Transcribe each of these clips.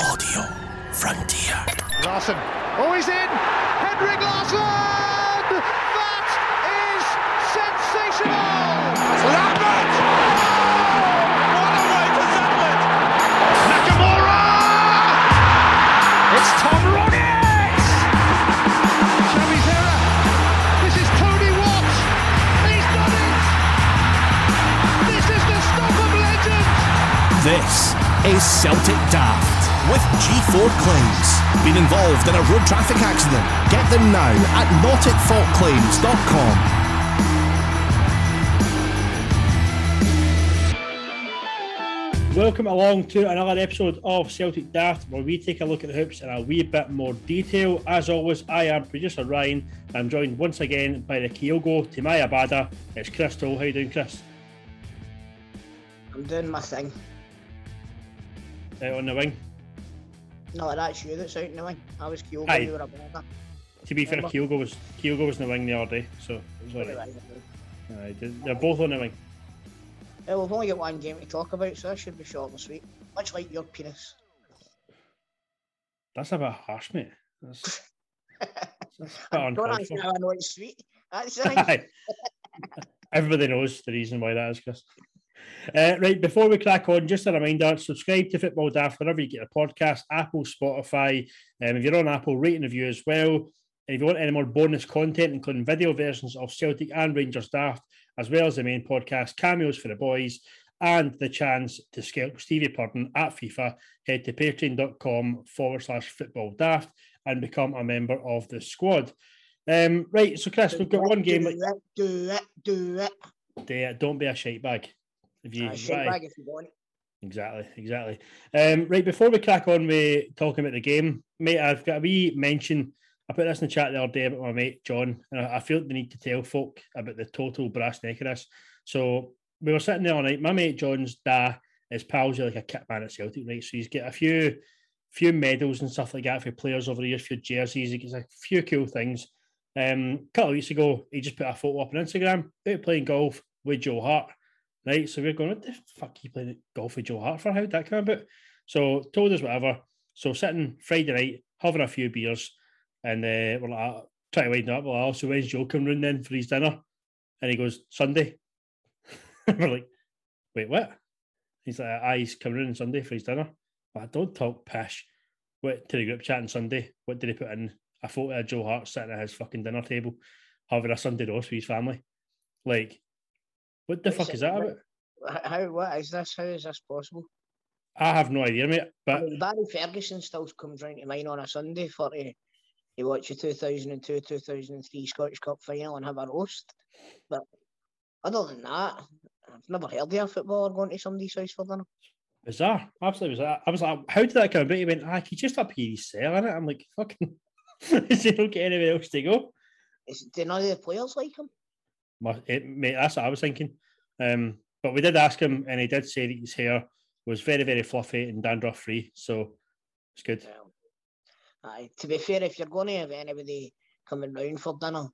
Audio Frontier. Larsson. Oh, he's in! Henrik Larsson! That is sensational! Lambert! What a way to settle it! Nakamura! It's Tom Rogic! Shamizera. This is Tony Watt. He's done it! This is the stuff of legend! This is Celtic Daft with G4 Claims. Been involved in a road traffic accident? Get them now at notitfaultclaims.com. Welcome along to another episode of Celtic Daft, where we take a look at the hoops in a wee bit more detail. As always, I am producer Ryan. I'm joined once again by the Kyogo to my Abada. It's Crystal. Toll. How you doing, Chris? I'm doing my thing. Out on the wing. No, that's you that's out in the wing. I was Kyogo, Aye. you were Abada. To be fair? Kyogo was Kyogo was in the wing the other day, so it was alright. Aye, They're both on the wing. Yeah, we've only got one game to talk about, so that should be short and sweet. Much like your penis. That's a bit harsh, mate. That's, that's a bit uncalled for. I know it's sweet. That's Everybody knows the reason why that is, Chris. Uh, right, before we crack on, just a reminder subscribe to Football Daft wherever you get a podcast Apple, Spotify. Um, if you're on Apple, rate and review as well. And if you want any more bonus content, including video versions of Celtic and Rangers Daft, as well as the main podcast, cameos for the boys, and the chance to scalp Stevie Purden at FIFA, head to patreon.com forward slash football daft and become a member of the squad. Um, right, so Chris, we've got one game. Do it, do it, do it. Don't be a shite bag. If you Uh, right. if you want. exactly, exactly. Um, right before we crack on with talking about the game, mate, I've got a wee mention. I put this in the chat the other day about my mate John, and I, I feel the need to tell folk about the total brass neck of this. So we were sitting there all night. My mate John's dad is pals with like a kit man at Celtic, right? So he's got a few few medals and stuff like that for players over the years, a few jerseys, he gets a few cool things. Um, a couple of weeks ago, he just put a photo up on Instagram, out playing golf with Joe Hart. Right, so we're going, what the fuck you playing golf with Joe Hart for? How did that come about? So told us whatever. So sitting Friday night, having a few beers, and uh, we're like, "Ah," trying to wind up. Well, oh, so when's Joe coming round then for his dinner? And he goes, Sunday. we're like, wait, what? He's like, ah, he's coming round on Sunday for his dinner. But don't talk pish. What to the group chat on Sunday? What did he put in? A photo of Joe Hart sitting at his fucking dinner table, having a Sunday roast with his family. Like, what the fuck is that about? How, what is this? How is this possible? I have no idea, mate. I But mean, Barry Ferguson still comes round to mine on a Sunday for to, to watch the 2002 2003 Scottish Cup final and have a roast. But other than that, I've never heard of a footballer going to somebody's house for dinner. bizarre, absolutely bizarre. I was like, how did that come about? He went, ah, he just up here, he's selling it. I'm like, fucking, is he not getting anywhere else to go? Is, do none of the players like him? It, mate, that's what I was thinking. Um, but we did ask him, and he did say that his hair was very, very fluffy and dandruff free. So it's good. Well, aye, to be fair, if you're going to have anybody coming round for dinner,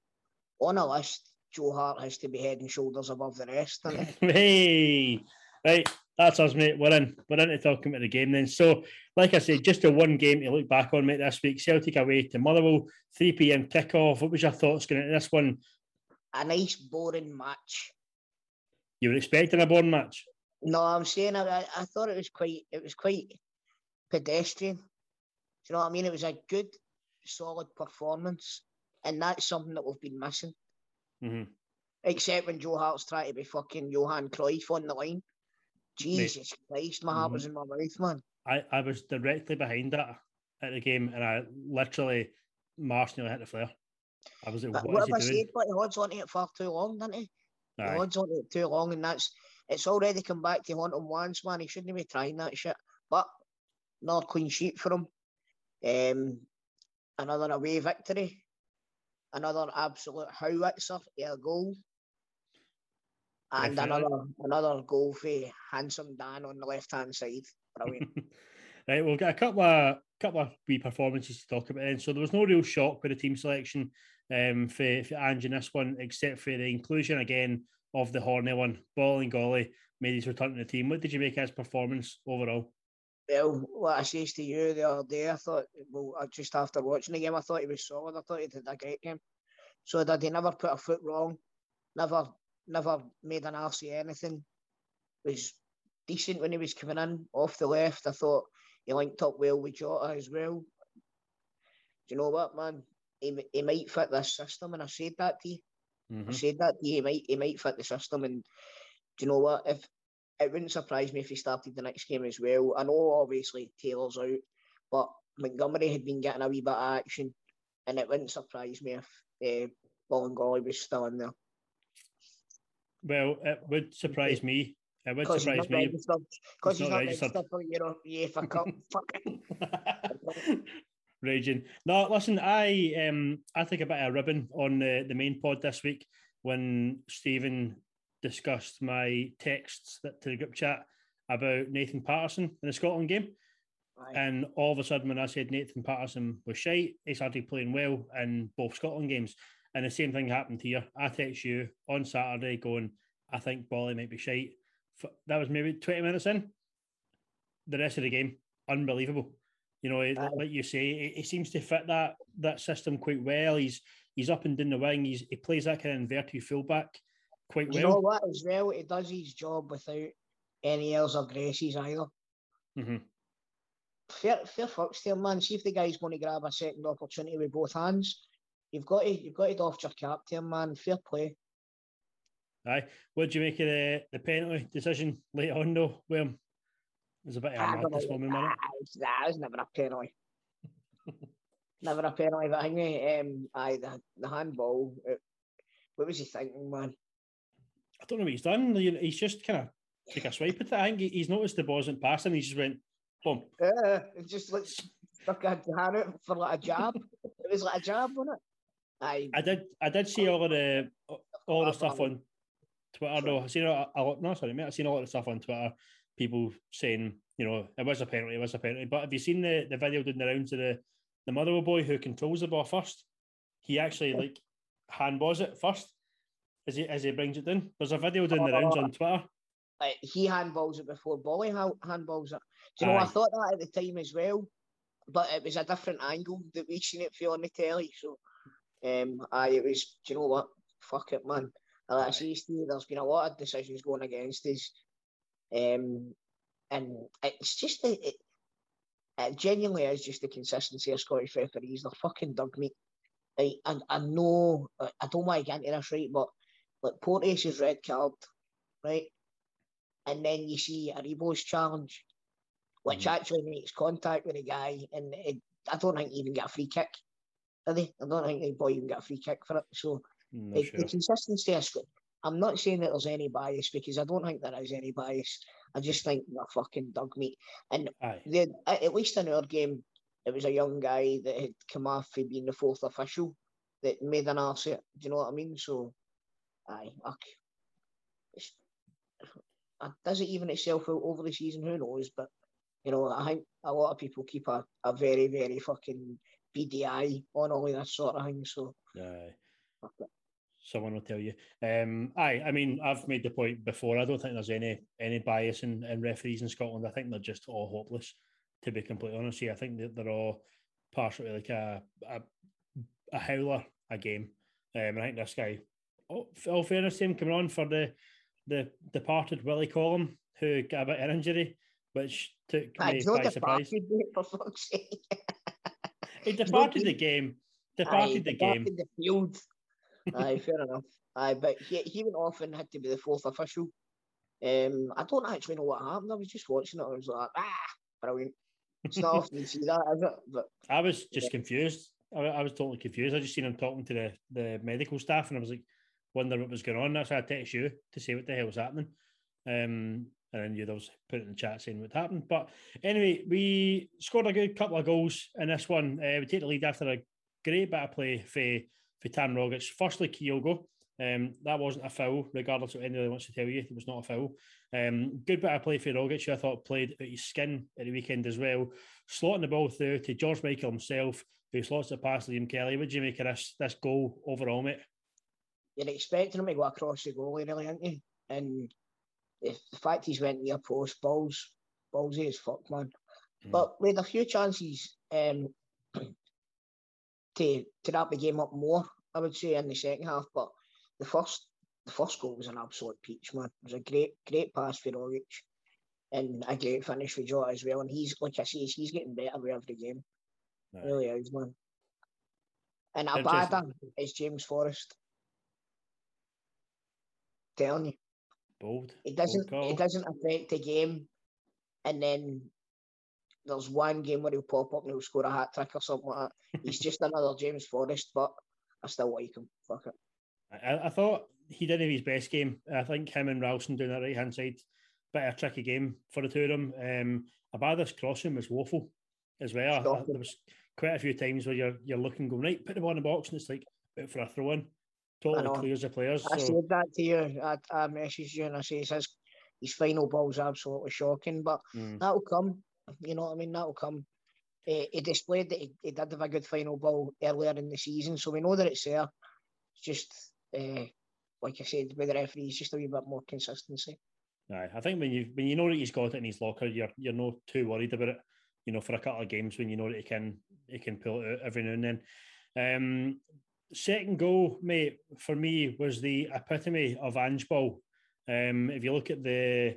on a list, Joe Hart has to be head and shoulders above the rest. hey, right, that's us, mate. We're in. We're into talking about the game then. So, like I said, just a one game to look back on, mate, this week. Celtic away to Motherwell, 3 p.m. kickoff. What was your thoughts going into this one? A nice, boring match. You were expecting a boring match? No, I'm saying I, I- thought it was quite, it was quite pedestrian. Do you know what I mean? It was a good, solid performance, and that's something that we've been missing. hmm Except when Joe Hart's trying to be fucking Johan Cruyff on the line. Jesus Christ, my heart was in my mouth, man. I, I was directly behind that at the game, and I literally nearly hit the flare. I was like, But what have I he said? But the odds on to it far too long, didn't he? The Aye. odds on it too long, and that's it's already come back to haunt him once, man. He shouldn't be trying that shit. But another clean sheet for him. Um, another away victory. Another absolute howitzer, a goal. And Definitely. another another goal for handsome Dan on the left hand side. Brilliant. right, we'll get a couple of couple of wee performances to talk about then. So there was no real shock with the team selection um, for, for in this one, except for the inclusion again of the Horney one. Bolingoli made his return to the team. What did you make of his performance overall? Well, what I says to you the other day, I thought, well, I just after watching the game, I thought he was solid. I thought he did a great game. So that he never put a foot wrong, never, never made an arse anything. Was decent when he was coming in off the left. I thought he linked up well with Jota as well. Do you know what, man? He, he might fit this system, and I said that to you. Mm-hmm. I said that to you. He might he might fit the system, and do you know what? If it wouldn't surprise me if he started the next game as well. I know obviously Taylor's out, but Montgomery had been getting a wee bit of action, and it wouldn't surprise me if uh, Bolingoli was still in there. Well, it would surprise me. It would surprise me because he's not registered for Euro UEFA Cup. Raging. No, listen, I um I think a bit of a ribbon on the, the main pod this week when Stephen discussed my texts that, to the group chat about Nathan Patterson in the Scotland game. And all of a sudden, when I said Nathan Patterson was shite, he started playing well in both Scotland games. And the same thing happened here. I text you on Saturday going, I think Bolly might be shite. That was maybe 20 minutes in. The rest of the game, unbelievable. You know, like you say, he seems to fit that that system quite well. He's he's up and down the wing. He's, he plays that kind of inverted fullback quite well. You know what? As well, he does his job without any else or graces either. Mm-hmm. Fair, fair fucks there, man. See if the guy's going to grab a second opportunity with both hands. You've got to, you've got to doff your cap to him, man. Fair play. Aye. What do you make of the, the penalty decision later on, though? Well, was a bit of a madness moment, man. That was never a penalty. never a penalty, but I think um, aye, the, the handball, it, what was he thinking, man? I don't know what he's done. He's just kind of took a swipe at it. I think he's noticed the ball wasn't passing. He just went, boom. Yeah, it just like stuck a hand out for like a jab. it was like a jab, wasn't it? I, I did. I did see all of the all the stuff on Twitter. No, I seen a, a, no, sorry, mate. I seen a lot of stuff on Twitter. People saying, you know, it was a penalty. It was a penalty. But have you seen the, the video doing the rounds of the the Motherwell boy who controls the ball first? He actually like handballs it first as he as he brings it down. There's a video doing the rounds on Twitter. Like he handballs it before Bolly handballs it. Do you know? Aye. I thought that at the time as well, but it was a different angle that we seen it for on the telly. So, um, I it was. Do you know what? Fuck it, man. Like I say, Steve, there's been a lot of decisions going against us, um, and it's just it, it, it genuinely is just the consistency of Scottish referees. They're fucking dug me. Like, and I know I don't want to get into this right, but like Porteous's red card, right? And then you see Aribo's challenge, which mm. actually makes contact with the guy, and it, I don't think he even get a free kick. Are they? I don't think the boy even get a free kick for it. So it, sure. the consistency is good. I'm not saying that there's any bias because I don't think there is any bias. I just think they're fucking dog meat. And they, at least in our game, it was a young guy that had come off for being the fourth official that made an arse. Do you know what I mean? So aye, okay. Uh, does it even itself out over the season? Who knows? But you know, I think a lot of people keep a, a very, very fucking BDI on all of that sort of thing. So, aye. Someone will tell you. Um, aye, I mean, I've made the point before. I don't think there's any any bias in, in referees in Scotland. I think they're just all hopeless. To be completely honest, here, I think that they're all partially like a a, a howler a game. Um, I think this guy oh, all fairness to him, coming on for the the departed Willie Collum, who got a bit of an injury, which took me by surprise. For fuck's sake. he departed the game. Departed Aye, the game. The field. Aye, fair enough. Aye, but he, he went off and had to be the fourth official. Um, I don't actually know what happened. I was just watching it. I was like, ah, brilliant. It's not often you see that, is it? But I was just yeah. confused. I, I, was totally confused. I just seen him talking to the, the medical staff, and I was like, wonder what was going on. That's why I text you to see what the hell was happening. Um, and then you'd always put it in the chat saying what happened. But anyway, we scored a good couple of goals in this one. Uh, we take the lead after a great bit of play for, Tam Rogic. Firstly, Kyogo. Um, that wasn't a foul, regardless of what anyone wants to tell you. It was not a foul. Um, good bit of play for Rogic, who I thought played at his skin at the weekend as well. Slotting the ball through to George Michael himself, who slots it past Liam Kelly. What do you make of this, this goal overall, mate? you're expecting him to go across the goalie, really, aren't you? And if the fact he's went near post balls, ballsy as fuck, man. Mm. But we had a few chances um, to to wrap the game up more. I would say in the second half, but the first the first goal was an absolute peach, man. It was a great great pass for Rogic and a great finish for Jota as well. And he's like I say, he's getting better with every game. Aye. Really is, man. And Interesting. Abada is James Forrest. Telling you, Bold. it doesn't call. it doesn't affect the game. And then there's one game where he'll pop up and he'll score a hat trick or something like that. He's just another James Forrest, but I still like him. Fuck it. I, I thought he didn't have his best game. I think him and Ralston doing that right hand side, bit of tricky game for the two of them. Um, Abada's crossing was woeful as well. I- there was quite a few times where you're you're looking, going right, put the ball in the box, and it's like out for a throw in. Totally clears the players. I So, said that to you. I, I messaged you and I say his his final ball's absolutely shocking, but mm, that'll come. You know what I mean? That'll come. Eh, he displayed that he, he did have a good final ball earlier in the season, so we know that it's there. It's just, uh, like I said, with the referees, just a wee bit more consistency. aye, I think when you when you know that he's got it in his locker, you're you're not too worried about it. You know, for a couple of games when you know that he can he can pull it out every now and then. Um, second goal, mate, for me was the epitome of Ange ball. Um, if you look at the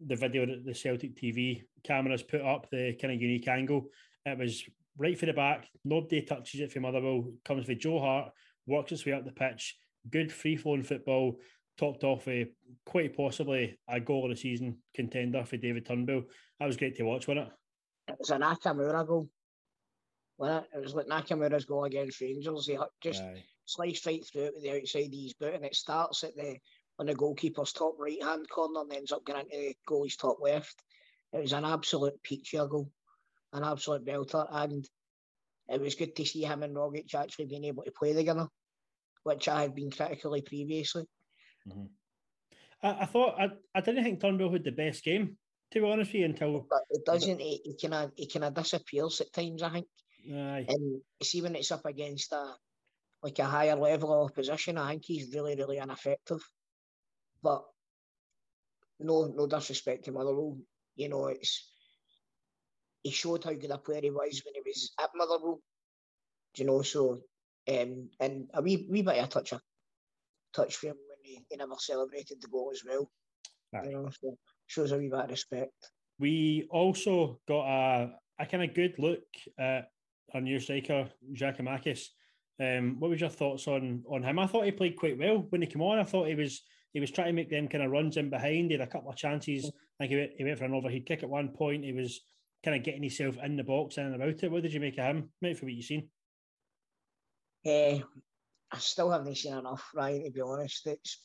the video that the Celtic TV cameras put up, the kind of unique angle, it was right for the back. Nobody touches it from Motherwell. Comes with Joe Hart, works its way up the pitch. Good free flowing football, topped off a quite possibly a goal of the season contender for David Turnbull. That was great to watch, wasn't it? It was a Nakamura goal. Wasn't it? it was like Nakamura's goal against Rangers. He just Aye. sliced right through it with the outside of his boot, and it starts at the on the goalkeeper's top right hand corner and ends up going into the goalie's top left. It was an absolute peachy goal, an absolute belter, and it was good to see him and Rogic actually being able to play together, which I had been critically previously. Mm-hmm. I, I thought I, I didn't think Turnbull had the best game, to be honest with you, until But it doesn't. Kind of he kind of disappears at times. I think. aye. And see when it's up against a like a higher level of opposition, I think he's really, really ineffective. But no, no disrespect to Motherwell. You know, it's he showed how good a player he was when he was at Motherwell. Do you know? So, um, and a wee, wee bit of a touch of touch for him when he, he never celebrated the goal as well. Aye. You know, so shows a wee bit of respect. We also got a, a kind of good look at our new striker, Giakoumakis. Um, what was your thoughts on on him? I thought he played quite well when he came on. I thought he was he was trying to make them kind of runs in behind. He had a couple of chances. I think he went, he went for an overhead kick at one point. He was kind of getting himself in the box and about it. What did you make of him, mate, for what you've seen? Uh, I still haven't seen enough, right? To be honest, it's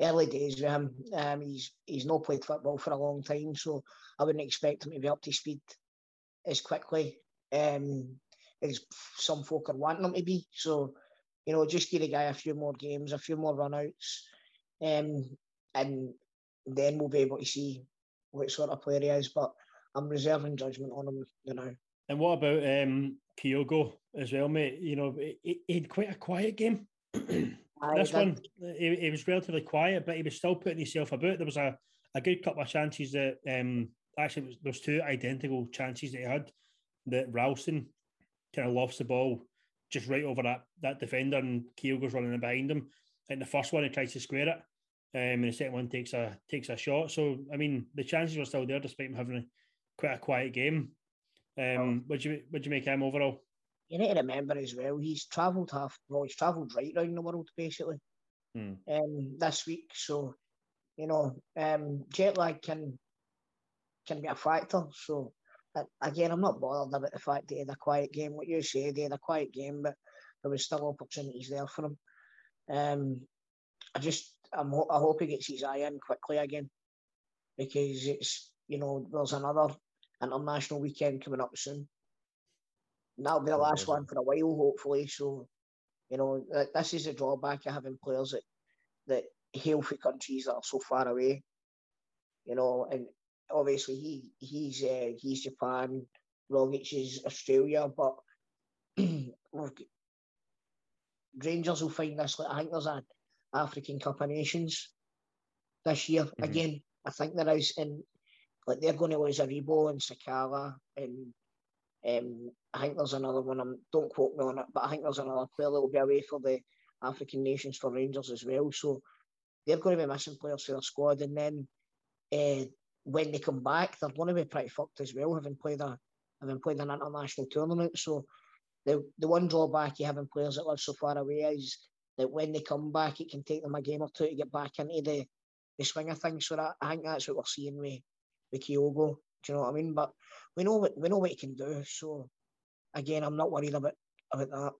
early days with him. Um, he's he's not played football for a long time, so I wouldn't expect him to be up to speed as quickly um, as some folk are wanting him to be. So, you know, just give the guy a few more games, a few more runouts, um, and then we'll be able to see what sort of player he is. But I'm reserving judgment on him, you know. And what about um, Kyogo as well, mate? You know, he, he had quite a quiet game. Aye, this one, he, he was relatively quiet, but he was still putting himself about. There was a, a good couple of chances that um, actually was, there was two identical chances that he had that Ralston kind of lofts the ball just right over that that defender and Kyogo's running behind him. And the first one he tries to square it, um, and the second one takes a takes a shot. So I mean, the chances were still there despite him having a, quite a quiet game. Um, would you would you make him overall? you need to remember as well, he's travelled half, well, he's travelled right around the world basically Hmm. um, this week. So, you know, um, jet lag can can be a factor. So, uh, again, I'm not bothered about the fact that he had a quiet game. What you said, he had a quiet game, but there was still opportunities there for him. Um, I just, I'm, ho- I hope he gets his eye in quickly again because it's, you know, there's another international weekend coming up soon. And that'll be the Oh, last one for a while, hopefully. So, you know, this is a drawback of having players that, that hail from countries that are so far away. You know, and obviously he he's uh, he's Japan, Rogic is Australia, but Rangers will find this. Like, I think there's an African Cup of Nations this year Mhm. again. I think there is, and like they're going to lose Aribo and Sakala and um, I think there's another one. I'm, don't quote me on it, but I think there's another player that will be away for the African nations for Rangers as well. So they're going to be missing players for their squad, and then uh, when they come back, they're going to be pretty fucked as well, having played a having played an international tournament. So the the one drawback you having players that live so far away is that when they come back, it can take them a game or two to get back into the the swing of things. So that, I think that's what we're seeing with with Kyogo. Do you know what I mean? But we know what we know what he can do. So again, I'm not worried about about that.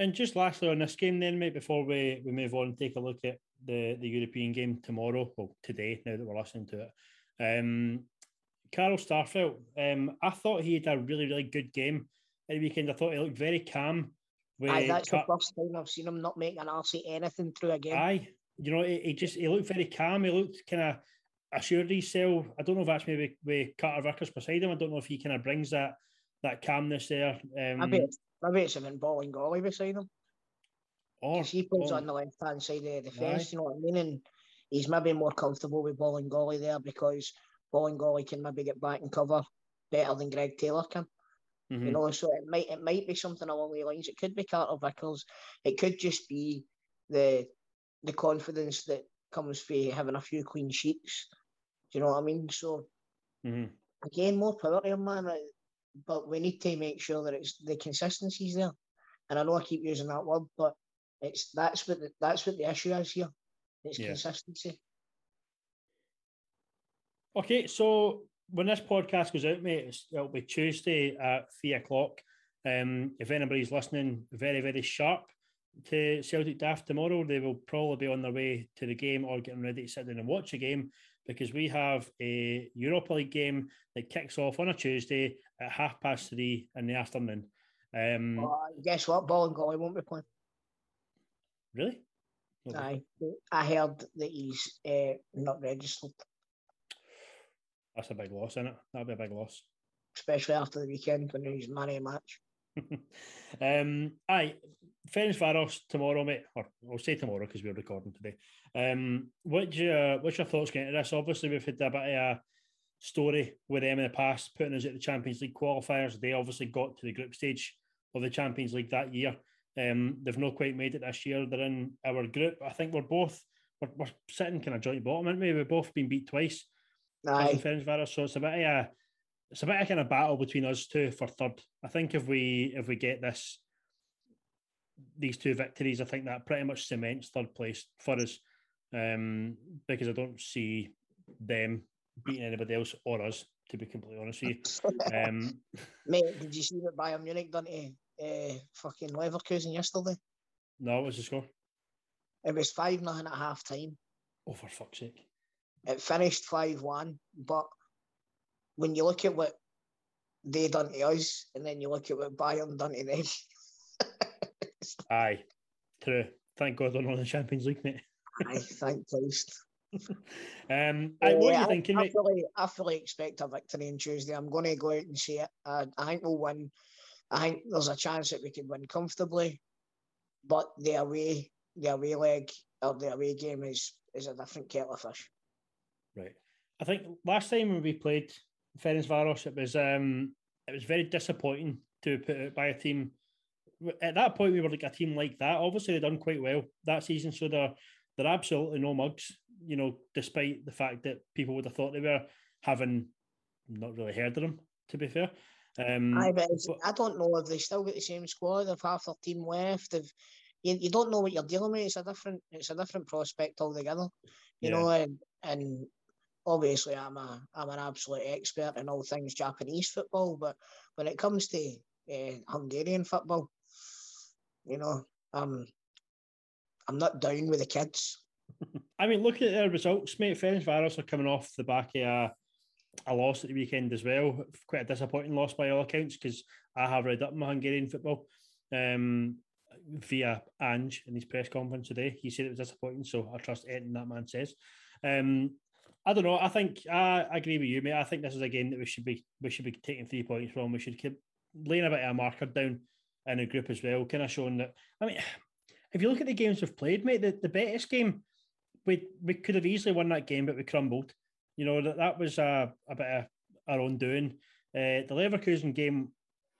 And just lastly on this game, then, mate, before we, we move on take a look at the, the European game tomorrow, well, today, now that we're listening to it. Um, Carl Starfelt, um, I thought he had a really, really good game at the weekend. I thought he looked very calm. Aye, that's Car- the first time I've seen him not make an RC anything through again. Aye, you know, he, he just he looked very calm. He looked kind of assured himself. I don't know if that's maybe with Carter Vickers beside him. I don't know if he kind of brings that that calmness there. Um, maybe it's, maybe it's even Bolingoli beside him. Or he plays on the left hand side of the fence. You know what I mean? And he's maybe more comfortable with Bolingoli there because Bolingoli can maybe get back and cover better than Greg Taylor can. Mm-hmm. You know, so it might it might be something along the lines. It could be Carter Vickers. It could just be the the confidence that comes from having a few clean sheets. Do you know what I mean? So mm-hmm. again, more power to him, man. But we need to make sure that it's the consistency's there. And I know I keep using that word, but it's that's what the, that's what the issue is here. It's yeah. consistency. Okay, so when this podcast goes out, mate, it'll be Tuesday at three o'clock. Um, if anybody's listening, very very sharp to Celtic Daft tomorrow, they will probably be on their way to the game or getting ready to sit down and watch a game because we have a Europa League game that kicks off on a Tuesday at half past three in the afternoon. Um, guess what? Bolingoli won't be playing. Really? Aye, I heard that he's uh, not registered. That's a big loss, isn't it? That'd be a big loss. Especially after the weekend when he's man a match. um, aye, Ferencváros tomorrow, mate. Or I'll say tomorrow because we're recording today. Um, what's your what's your thoughts getting to this? Obviously, we've had a bit of a story with them in the past, putting us at the Champions League qualifiers. They obviously got to the group stage of the Champions League that year. Um, they've not quite made it this year. They're in our group. I think we're both we're, we're sitting kind of joint bottom, aren't we? We've both been beat twice. Aye. So it's a bit of a it's a bit of kind of battle between us two for third. I think if we if we get this these two victories, I think that pretty much cements third place for us. Um, because I don't see them beating anybody else or us, to be completely honest with you. Um, Mate, did you see what Bayern Munich done to uh, fucking Leverkusen yesterday? No, what was the score? It was 5 nothing at half time. Oh, for fuck's sake. It finished 5 1, but when you look at what they done to us, and then you look at what Bayern done to them. Aye, true. Thank God they're not in the Champions League, mate. Aye, thank Christ. um, I, what are you thinking, I, I, fully, I fully expect a victory on Tuesday. I'm going to go out and see it. I, I think we'll win. I think there's a chance that we could win comfortably, but the away, the away leg or the away game is is a different kettle of fish. Right. I think last time when we played Ferencváros, it was um, it was very disappointing to put out by a team. At that point, we were like a team like that. Obviously, they done quite well that season, so they're they're absolutely no mugs. You know, despite the fact that people would have thought they were, having not really heard of them. To be fair, um, Aye, but, I don't know if they still got the same squad. They've half their team left. They've you, you don't know what you're dealing with. It's a different it's a different prospect altogether. You yeah. know, and and obviously I'm a I'm an absolute expert in all things Japanese football, but when it comes to uh, Hungarian football, you know, um, I'm not down with the kids. I mean, look at their results, mate. Ferencváros are coming off the back of a, a loss at the weekend as well. Quite a disappointing loss by all accounts because I have read up my Hungarian football um, via Ange in his press conference today. He said it was disappointing, so I trust anything that man says. Um, I don't know. I think I, I agree with you, mate. I think this is a game that we should be we should be taking three points from. We should keep laying a bit of a marker down in a group as well, kind of showing that. I mean, if you look at the games we've played, mate, the, the Betis game, we we could have easily won that game, but we crumbled. You know that that was a, a bit of our own doing. Uh, the Leverkusen game,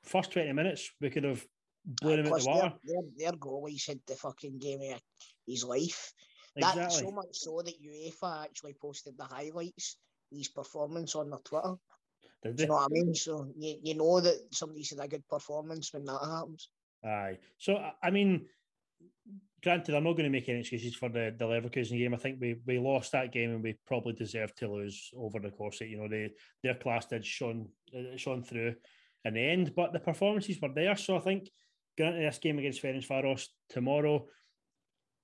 first twenty minutes, we could have blown him out the water. Their, their, their goalie said the fucking game of his life. That Exactly. so much so that UEFA actually posted the highlights, his performance on their Twitter. Did Do you know what I mean? So you, you know that somebody's had a good performance when that happens. Aye. So I- mean, granted, I'm not going to make any excuses for the the Leverkusen game. I think we we lost that game and we probably deserved to lose over the course of it. You know, they their class did shone uh, shone through in the end, but the performances were there. So I think granted, this game against Ferencvaros tomorrow.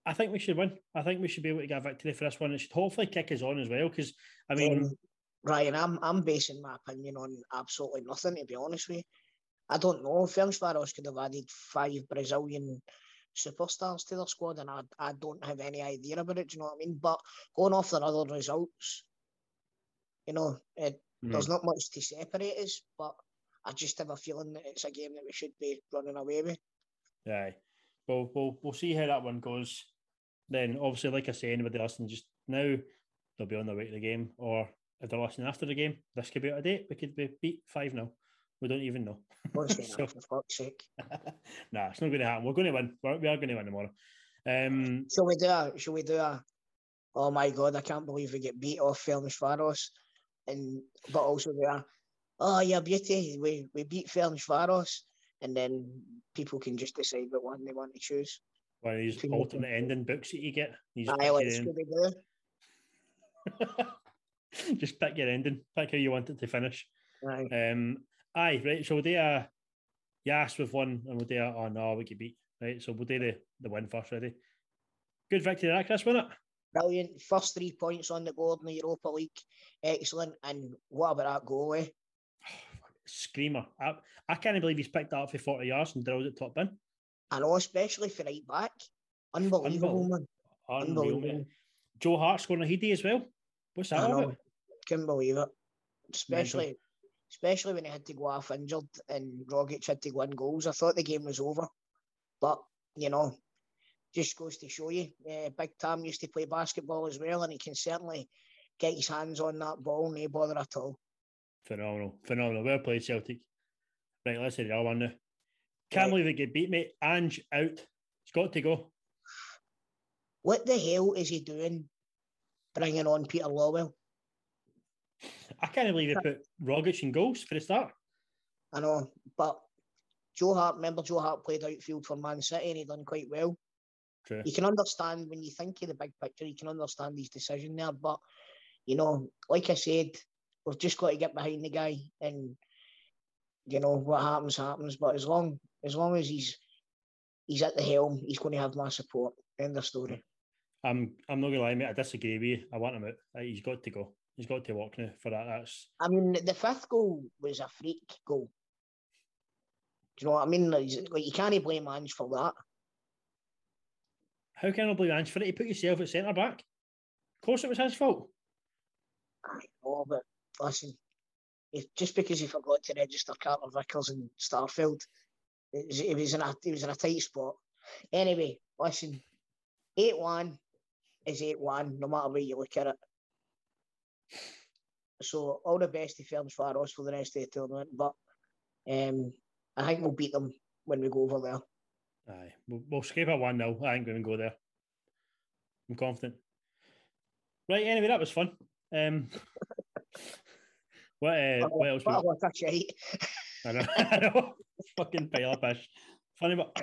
I think we should win. I think we should be able to get a victory for this one. It should hopefully kick us on as well. Because I mean, Um, Ryan, I'm I'm basing my opinion on absolutely nothing to be honest with you. I don't know. Ferencvaros could have added five Brazilian superstars to their squad, and I I don't have any idea about it. Do you know what I mean? But going off their other results, you know, it, there's not much to separate us. But I just have a feeling that it's a game that we should be running away with. Aye. Well, we'll we'll see how that one goes. Then, obviously, like I say, anybody listening just now, they'll be on their way to the game, or if they're listening after the game, this could be out of date. We could be beat five 0 We don't even know. So- for fuck's sake. nah, it's not going to happen. We're going to win. We're, we are going to win tomorrow. Um, Shall we do a? Shall we do a? Oh my god! I can't believe we get beat off Ferencvaros, and but also we are. Oh yeah, beauty! We we beat Ferencvaros, and then people can just decide what one they want to choose. One of these Feel alternate ending books that you get. You just Aye, pick, like your Scooby Doo. just pick your ending. Pick how you want it to finish. Aye. Um, aye, right. So we'll do a yes with one, and we'll do a oh no, we get beat. Right. So we'll do the, the win first. Ready? Good victory, that Chris, wasn't it? Brilliant. First three points on the board in the Europa League. Excellent. And what about that goal? Eh? Screamer. I, I can't believe he's picked that up for 40 yards and drilled it top bin. I know, especially for right back. Unbelievable, man. Unreal, Unbelievable. mate. Joe Hart scoring a heady as well. What's that I know. about? Couldn't believe it. Especially, especially when he had to go off injured and Rogic had to go in goals. I thought the game was over, but you know, just goes to show you. Uh, Big Tam used to play basketball as well, and he can certainly get his hands on that ball, no bother at all. Phenomenal. Phenomenal. Well played, Celtic. Right, let's see the other one now. Can't believe it get beat, mate. Ange out. It's got to go. What the hell is he doing, bringing on Peter Lawwell? I can't believe he put Rogic in goals for the start. I know, but Joe Hart, remember Joe Hart played outfield for Man City and he done quite well. True. You can understand when you think of the big picture, you can understand his decision there. But you know, like I said, we've just got to get behind the guy, and you know what happens happens. But as long as long as he's he's at the helm, he's going to have my support. End of story. I'm I'm not gonna lie, mate. I disagree with you. I want him out. He's got to go. He's got to walk now for that. That's I mean, the fifth goal was a freak goal. Do you know what I mean? Like, you can't blame Ange for that. how can I blame Ange for it? He put yourself at centre back. Of course, it was his fault. I know, but listen, if, just because he forgot to register Carter Vickers and Starfelt, it was, it was in a it was in a tight spot. Anyway, listen, eight one is eight one, no matter where you look at it. So all the best to Ferns us for the rest of the tournament, but um, I think we'll beat them when we go over there. Aye, we'll, we'll scrape a one 0 I ain't going to go there. I'm confident. Right. Anyway, that was fun. Um, what uh, what else? What We, lot of. I know. Fucking pile of pish. Funny, but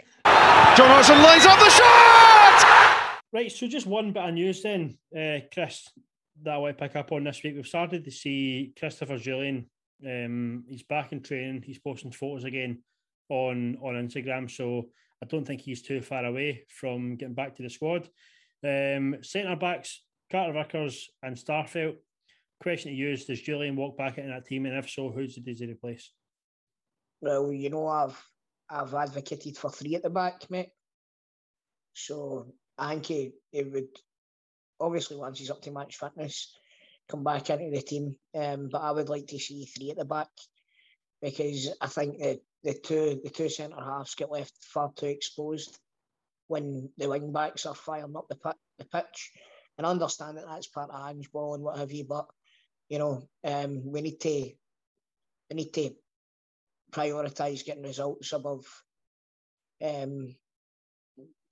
John Hudson lines up the shot! Right, so just one bit of news then, uh, Chris, that I want to pick up on this week. We've started to see Christopher Jullien. Um, he's back in training. He's posting photos again on on Instagram. So I don't think he's too far away from getting back to the squad. Um, Centre backs Carter Vickers and Starfelt. Question to you is: Does Jullien walk back into that team, and if so, who does he replace? Well, you know, I've I've advocated for three at the back, mate. So I think he would obviously once he's up to match fitness, come back into the team. Um, but I would like to see three at the back because I think the the two the two centre halves get left far too exposed when the wing backs are firing up the the pitch. And I understand that that's part of Ange ball and what have you, but you know, um, we need to we need to prioritise getting results above um,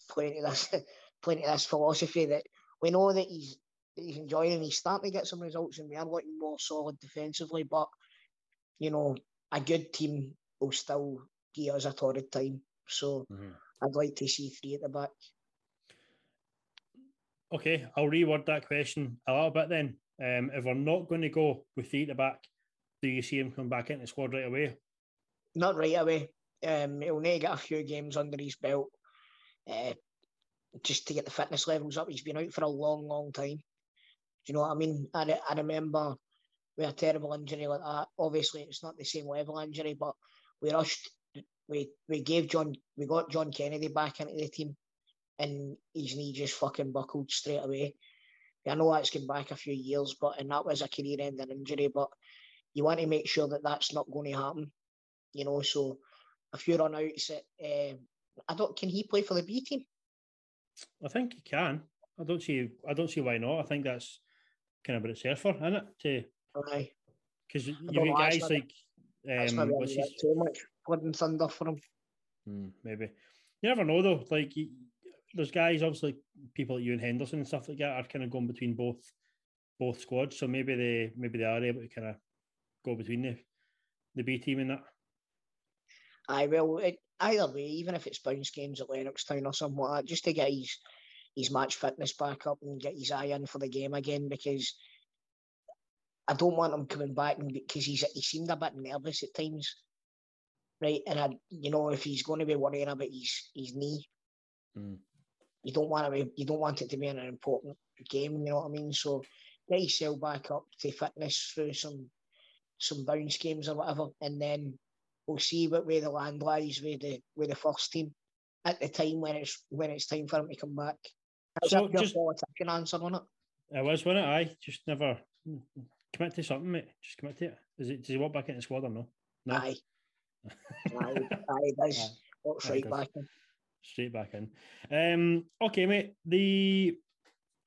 playing to this playing to this philosophy that we know that he's that he's enjoying and he's starting to get some results and we are looking more solid defensively, but you know, a good team will still give us a torrid time. So mm-hmm. I'd like to see three at the back. Okay, I'll reword that question a little bit then. Um, if we're not going to go with three at the back, do you see him come back into the squad right away? Not right away. Um, he'll to get a few games under his belt uh, just to get the fitness levels up. He's been out for a long, long time. Do you know what I mean? I, I remember with a terrible injury like that. Obviously, it's not the same level injury, but we rushed. We we gave John. We got John Kennedy back into the team, and his knee just fucking buckled straight away. I know that's back a few years, but and that was a career-ending injury. But you want to make sure that that's not going to happen. You know, so if you're on outs, uh, I don't. Can he play for the B team? I think he can. I don't see. I don't see why not. I think that's kind of what it's there for, isn't it? To Aye. Because you get guys like um, what's his... too much and thunder for him. Hmm, maybe you never know though. Like there's guys, obviously people like Ewan Henderson and stuff like that are kind of going between both both squads. So maybe they maybe they are able to kind of go between the the B team and that. I will. It, either way, even if it's bounce games at Lennoxtown or something like that, just to get his his match fitness back up and get his eye in for the game again because I don't want him coming back because he's he seemed a bit nervous at times, right? And I, you know, if he's going to be worrying about his his knee, mm. you don't want to be, you don't want it to be in an important game. You know what I mean? So get yourself back up to fitness through some some bounce games or whatever, and then we'll see what way the land lies with the with the first team at the time when it's when it's time for him to come back. That's so just politician answer on it. It was, wasn't it? I just never commit to something, mate. Just commit to it. Is it does he walk back into the squad or no? No. Aye. aye, aye, does. Walk straight back in. Straight back in. Um, okay, mate. The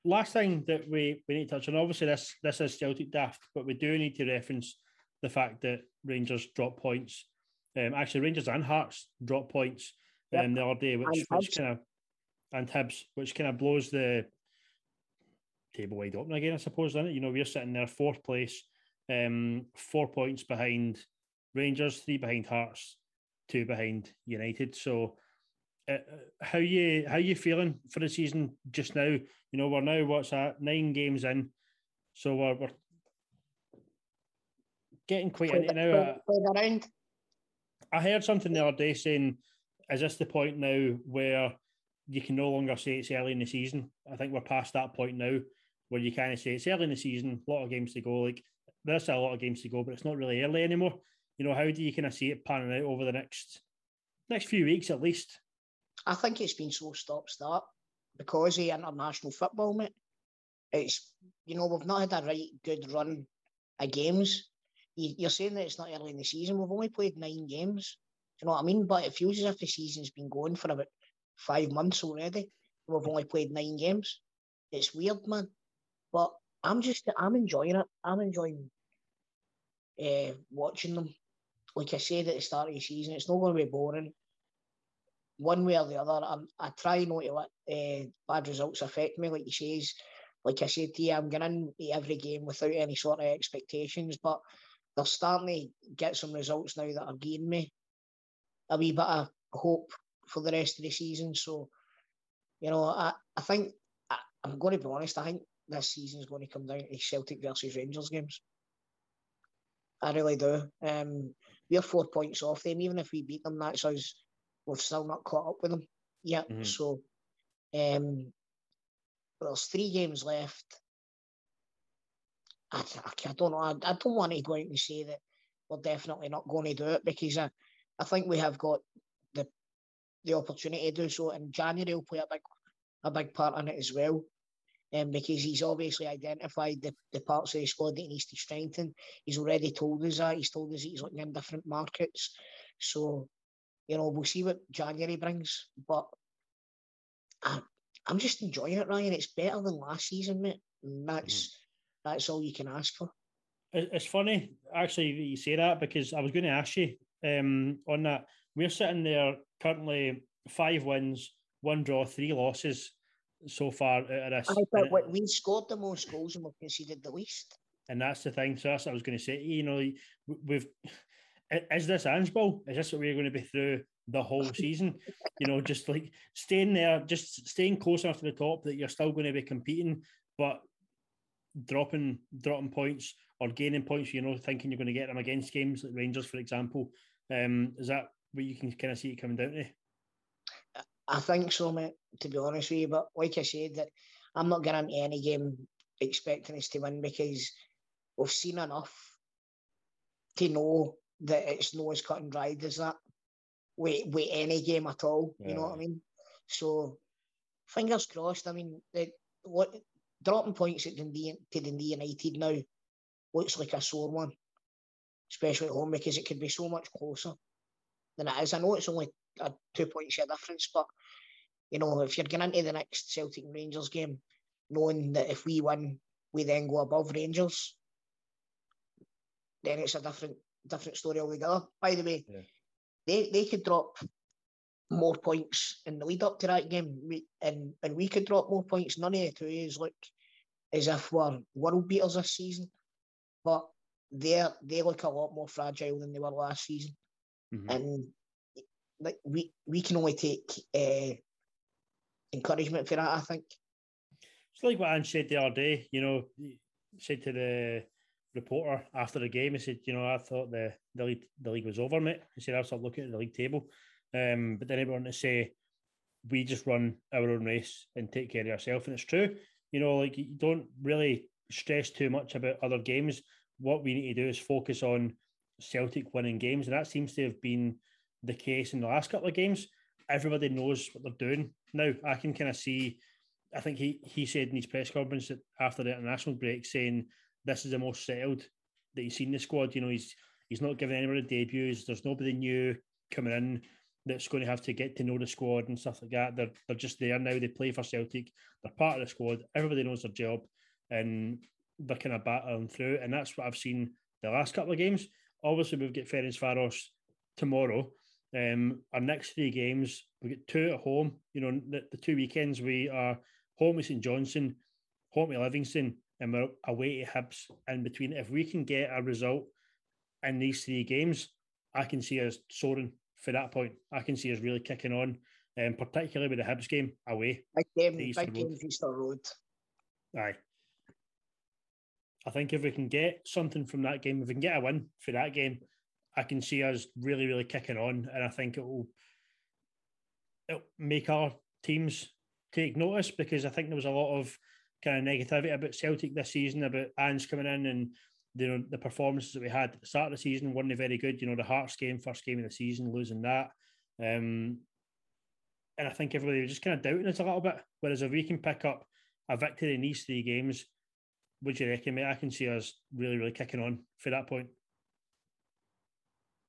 last thing that we, we need to touch on, obviously this this is Celtic daft, but we do need to reference the fact that Rangers drop points. Um, actually, Rangers and Hearts drop points yep. um, the other day, which, which kind of and Hibs, which kind of blows the table wide open again, I suppose, isn't it? You know, we're sitting there fourth place, um, four points behind Rangers, three behind Hearts, two behind United. So, uh, uh, how you how you feeling for the season just now? You know, we're now what's that nine games in, so we're, we're getting quite into now. I heard something the other day saying, "Is this the point now where?" You can no longer say it's early in the season. I think we're past that point now where you kind of say it's early in the season, a lot of games to go. Like there's a lot of games to go, but it's not really early anymore. You know, how do you kind of see it panning out over the next next few weeks at least? I think it's been so stop start because of international football, mate. It's you know we've not had a right good run of games. You're saying that it's not early in the season. We've only played nine games. Do you know what I mean? But it feels as if the season's been going for about five months already. We've only played nine games. It's weird, man. But I'm just I'm enjoying it. I'm enjoying uh, watching them. Like I said at the start of the season, it's not going to be boring. One way or the other, I'm, I try not to let uh, bad results affect me. Like you say, like I said to you, I'm going into every game without any sort of expectations. But they're starting to get some results now that are giving me a wee bit of hope for the rest of the season. So, you know, I, I think I, I'm going to be honest. I think this season is going to come down to Celtic versus Rangers games. I really do. Um, we're four points off them. Even if we beat them, that's us. We've still not caught up with them yet. Mm-hmm. So, um, there's three games left. I, I, don't know. I, I don't want to go out and say that we're definitely not going to do it because I, I think we have got the the opportunity to do so. And January will play a big a big part in it as well um, because he's obviously identified the, the parts of the squad that he needs to strengthen. He's already told us that. He's told us that he's looking in different markets. So, you know, we'll see what January brings. But I, I'm just enjoying it, Ryan. It's better than last season, mate. And that's mm-hmm. That's all you can ask for. It's funny, actually, you say that because I was going to ask you um, on that. We're sitting there currently five wins, one draw, three losses so far out of this. I thought we scored the most goals and we conceded the least. And that's the thing. So that's what I was going to say. You know, we've is this Ansball? Is this what we're going to be through the whole season? you know, just like staying there, just staying close enough to the top that you're still going to be competing, but dropping dropping points or gaining points. You know, thinking you're going to get them against games like Rangers, for example. Um, is that what you can kind of see it coming down to? I think so, mate. To be honest with you, but like I said, that I'm not going into any game expecting us to win because we've seen enough to know that it's not as cut and dried as that with, with any game at all. Yeah. You know what I mean? So fingers crossed. I mean, the, what dropping points at Dundee to Dundee United now looks like a sore one, especially at home because it could be so much closer than it is. I know it's only a two point share difference, but you know if you're going into the next Celtic Rangers game, knowing that if we win, we then go above Rangers, then it's a different different story altogether. By the way, yeah. they they could drop more points in the lead up to that game, we, and and we could drop more points. None of the two is look as if we're world beaters this season, but they they look a lot more fragile than they were last season, mm-hmm. and like we we can only take uh, encouragement for that. I think. It's like what Ange said the other day. You know, said to the reporter after the game. He said, "You know, I thought the the league, the league was over, mate." He said, "I was looking at the league table." Um, but then everyone to say, "We just run our own race and take care of ourselves," and it's true. You know, like you don't really stress too much about other games. What we need to do is focus on Celtic winning games, and that seems to have been the case in the last couple of games. Everybody knows what they're doing now. I can kind of see. I think he he said in his press conference that after the international break, saying this is the most settled that he's seen the squad. You know, he's he's not giving anybody debuts. There's nobody new coming in that's going to have to get to know the squad and stuff like that. They're they're just there now. They play for Celtic. They're part of the squad. Everybody knows their job, and they're kind of battling through. And that's what I've seen the last couple of games. Obviously, we've got Ferencváros tomorrow. Um, our next three games, we get two at home. You know, the, the two weekends we are home with St Johnstone, home with Livingston, and we're away to Hibs in between. If we can get a result in these three games, I can see us soaring for that point. I can see us really kicking on, um, particularly with the Hibs game away. Big game, big game, Easter Road. Aye. I think if we can get something from that game, if we can get a win for that game, I can see us really, really kicking on, and I think it will it'll make our teams take notice because I think there was a lot of kind of negativity about Celtic this season about Ange coming in and you know the performances that we had at the start of the season weren't very good. You know the Hearts game, first game of the season, losing that, um, and I think everybody was just kind of doubting us a little bit. Whereas if we can pick up a victory in these three games, would you reckon, mate? I can see us really, really kicking on for that point.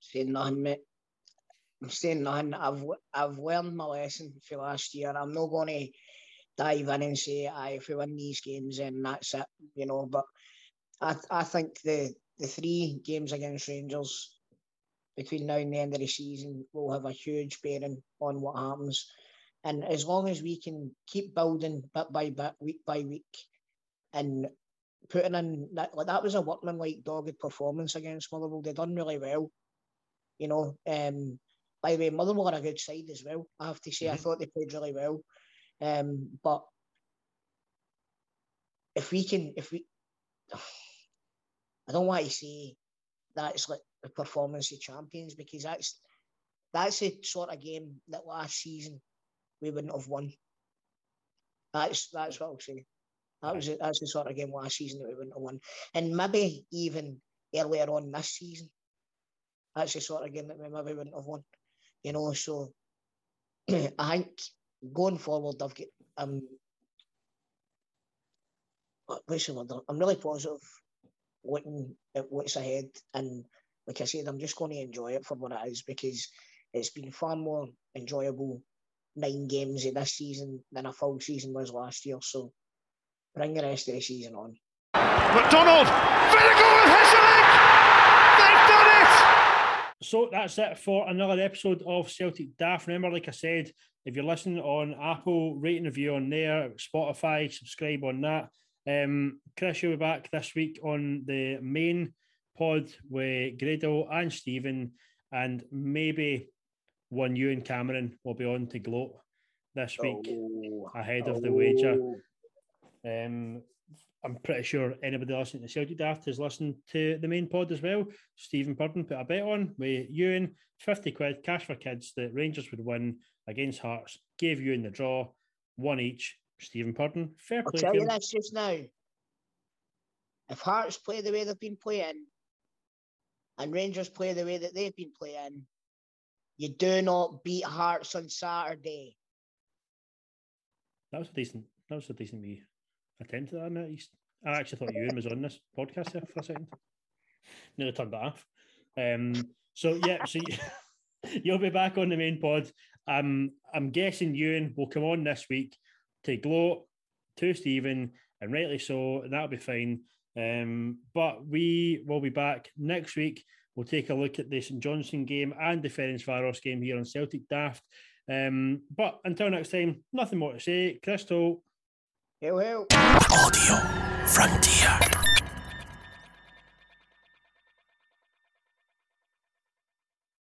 Saying nothing, mate. I'm saying nothing. I've I've learned my lesson for last year. I'm not going to dive in and say, "I if we win these games, then that's it," you know. But I I think the the three games against Rangers between now and the end of the season will have a huge bearing on what happens. And as long as we can keep building bit by bit, week by week, and putting in that like that was a workmanlike dogged performance against Motherwell. They done really well. You know, um, by the way, Motherwell are a good side as well. I have to say, mm-hmm. I thought they played really well. Um, but if we can, if we, I don't want to say that it's like the performance of champions because that's that's the sort of game that last season we wouldn't have won. That's that's what I'll say. That was that's the sort of game last season that we wouldn't have won, and maybe even earlier on this season, that's the sort of game that we maybe wouldn't have won. You know, so I think going forward, I've got um, what's the word? I'm really positive looking at what's ahead, and like I said, I'm just going to enjoy it for what it is because it's been far more enjoyable nine games in this season than a full season was last year. So bring the rest of the season on. McDonald, Vennegoor of Hesselink! They've done it! So that's it for another episode of Celtic Daft. Remember, like I said, if you're listening on Apple, rate and review on there, Spotify, subscribe on that. Um, Chris, you'll be back this week on the main pod with Grado and Stephen, and maybe one you and Cameron will be on to gloat this week Oh, ahead of the wager. oh. Um, I'm pretty sure anybody listening to Celtic Daft has listened to the main pod as well. Stephen Purden put a bet on with Ewan, 50 quid cash for kids that Rangers would win against Hearts. Gave you in the draw, one each. Stephen Purden, fair I'll play tell you this just now. If Hearts play the way they've been playing, and Rangers play the way that they've been playing, you do not beat Hearts on Saturday. That was a decent. That was a decent wee attempt at that. Matt East. I actually thought Ewan was on this podcast there for a second. Nearly turned that off. Um, so yeah, so you, you'll be back on the main pod. Um, I'm guessing Ewan will come on this week to gloat to Stephen, and rightly so, and that'll be fine. Um, but we will be back next week. We'll take a look at the St Johnstone game and the Ferencvaros game here on Celtic Daft. Um, but until next time, nothing more to say. Crystal. Hail, hail. Audio Frontier.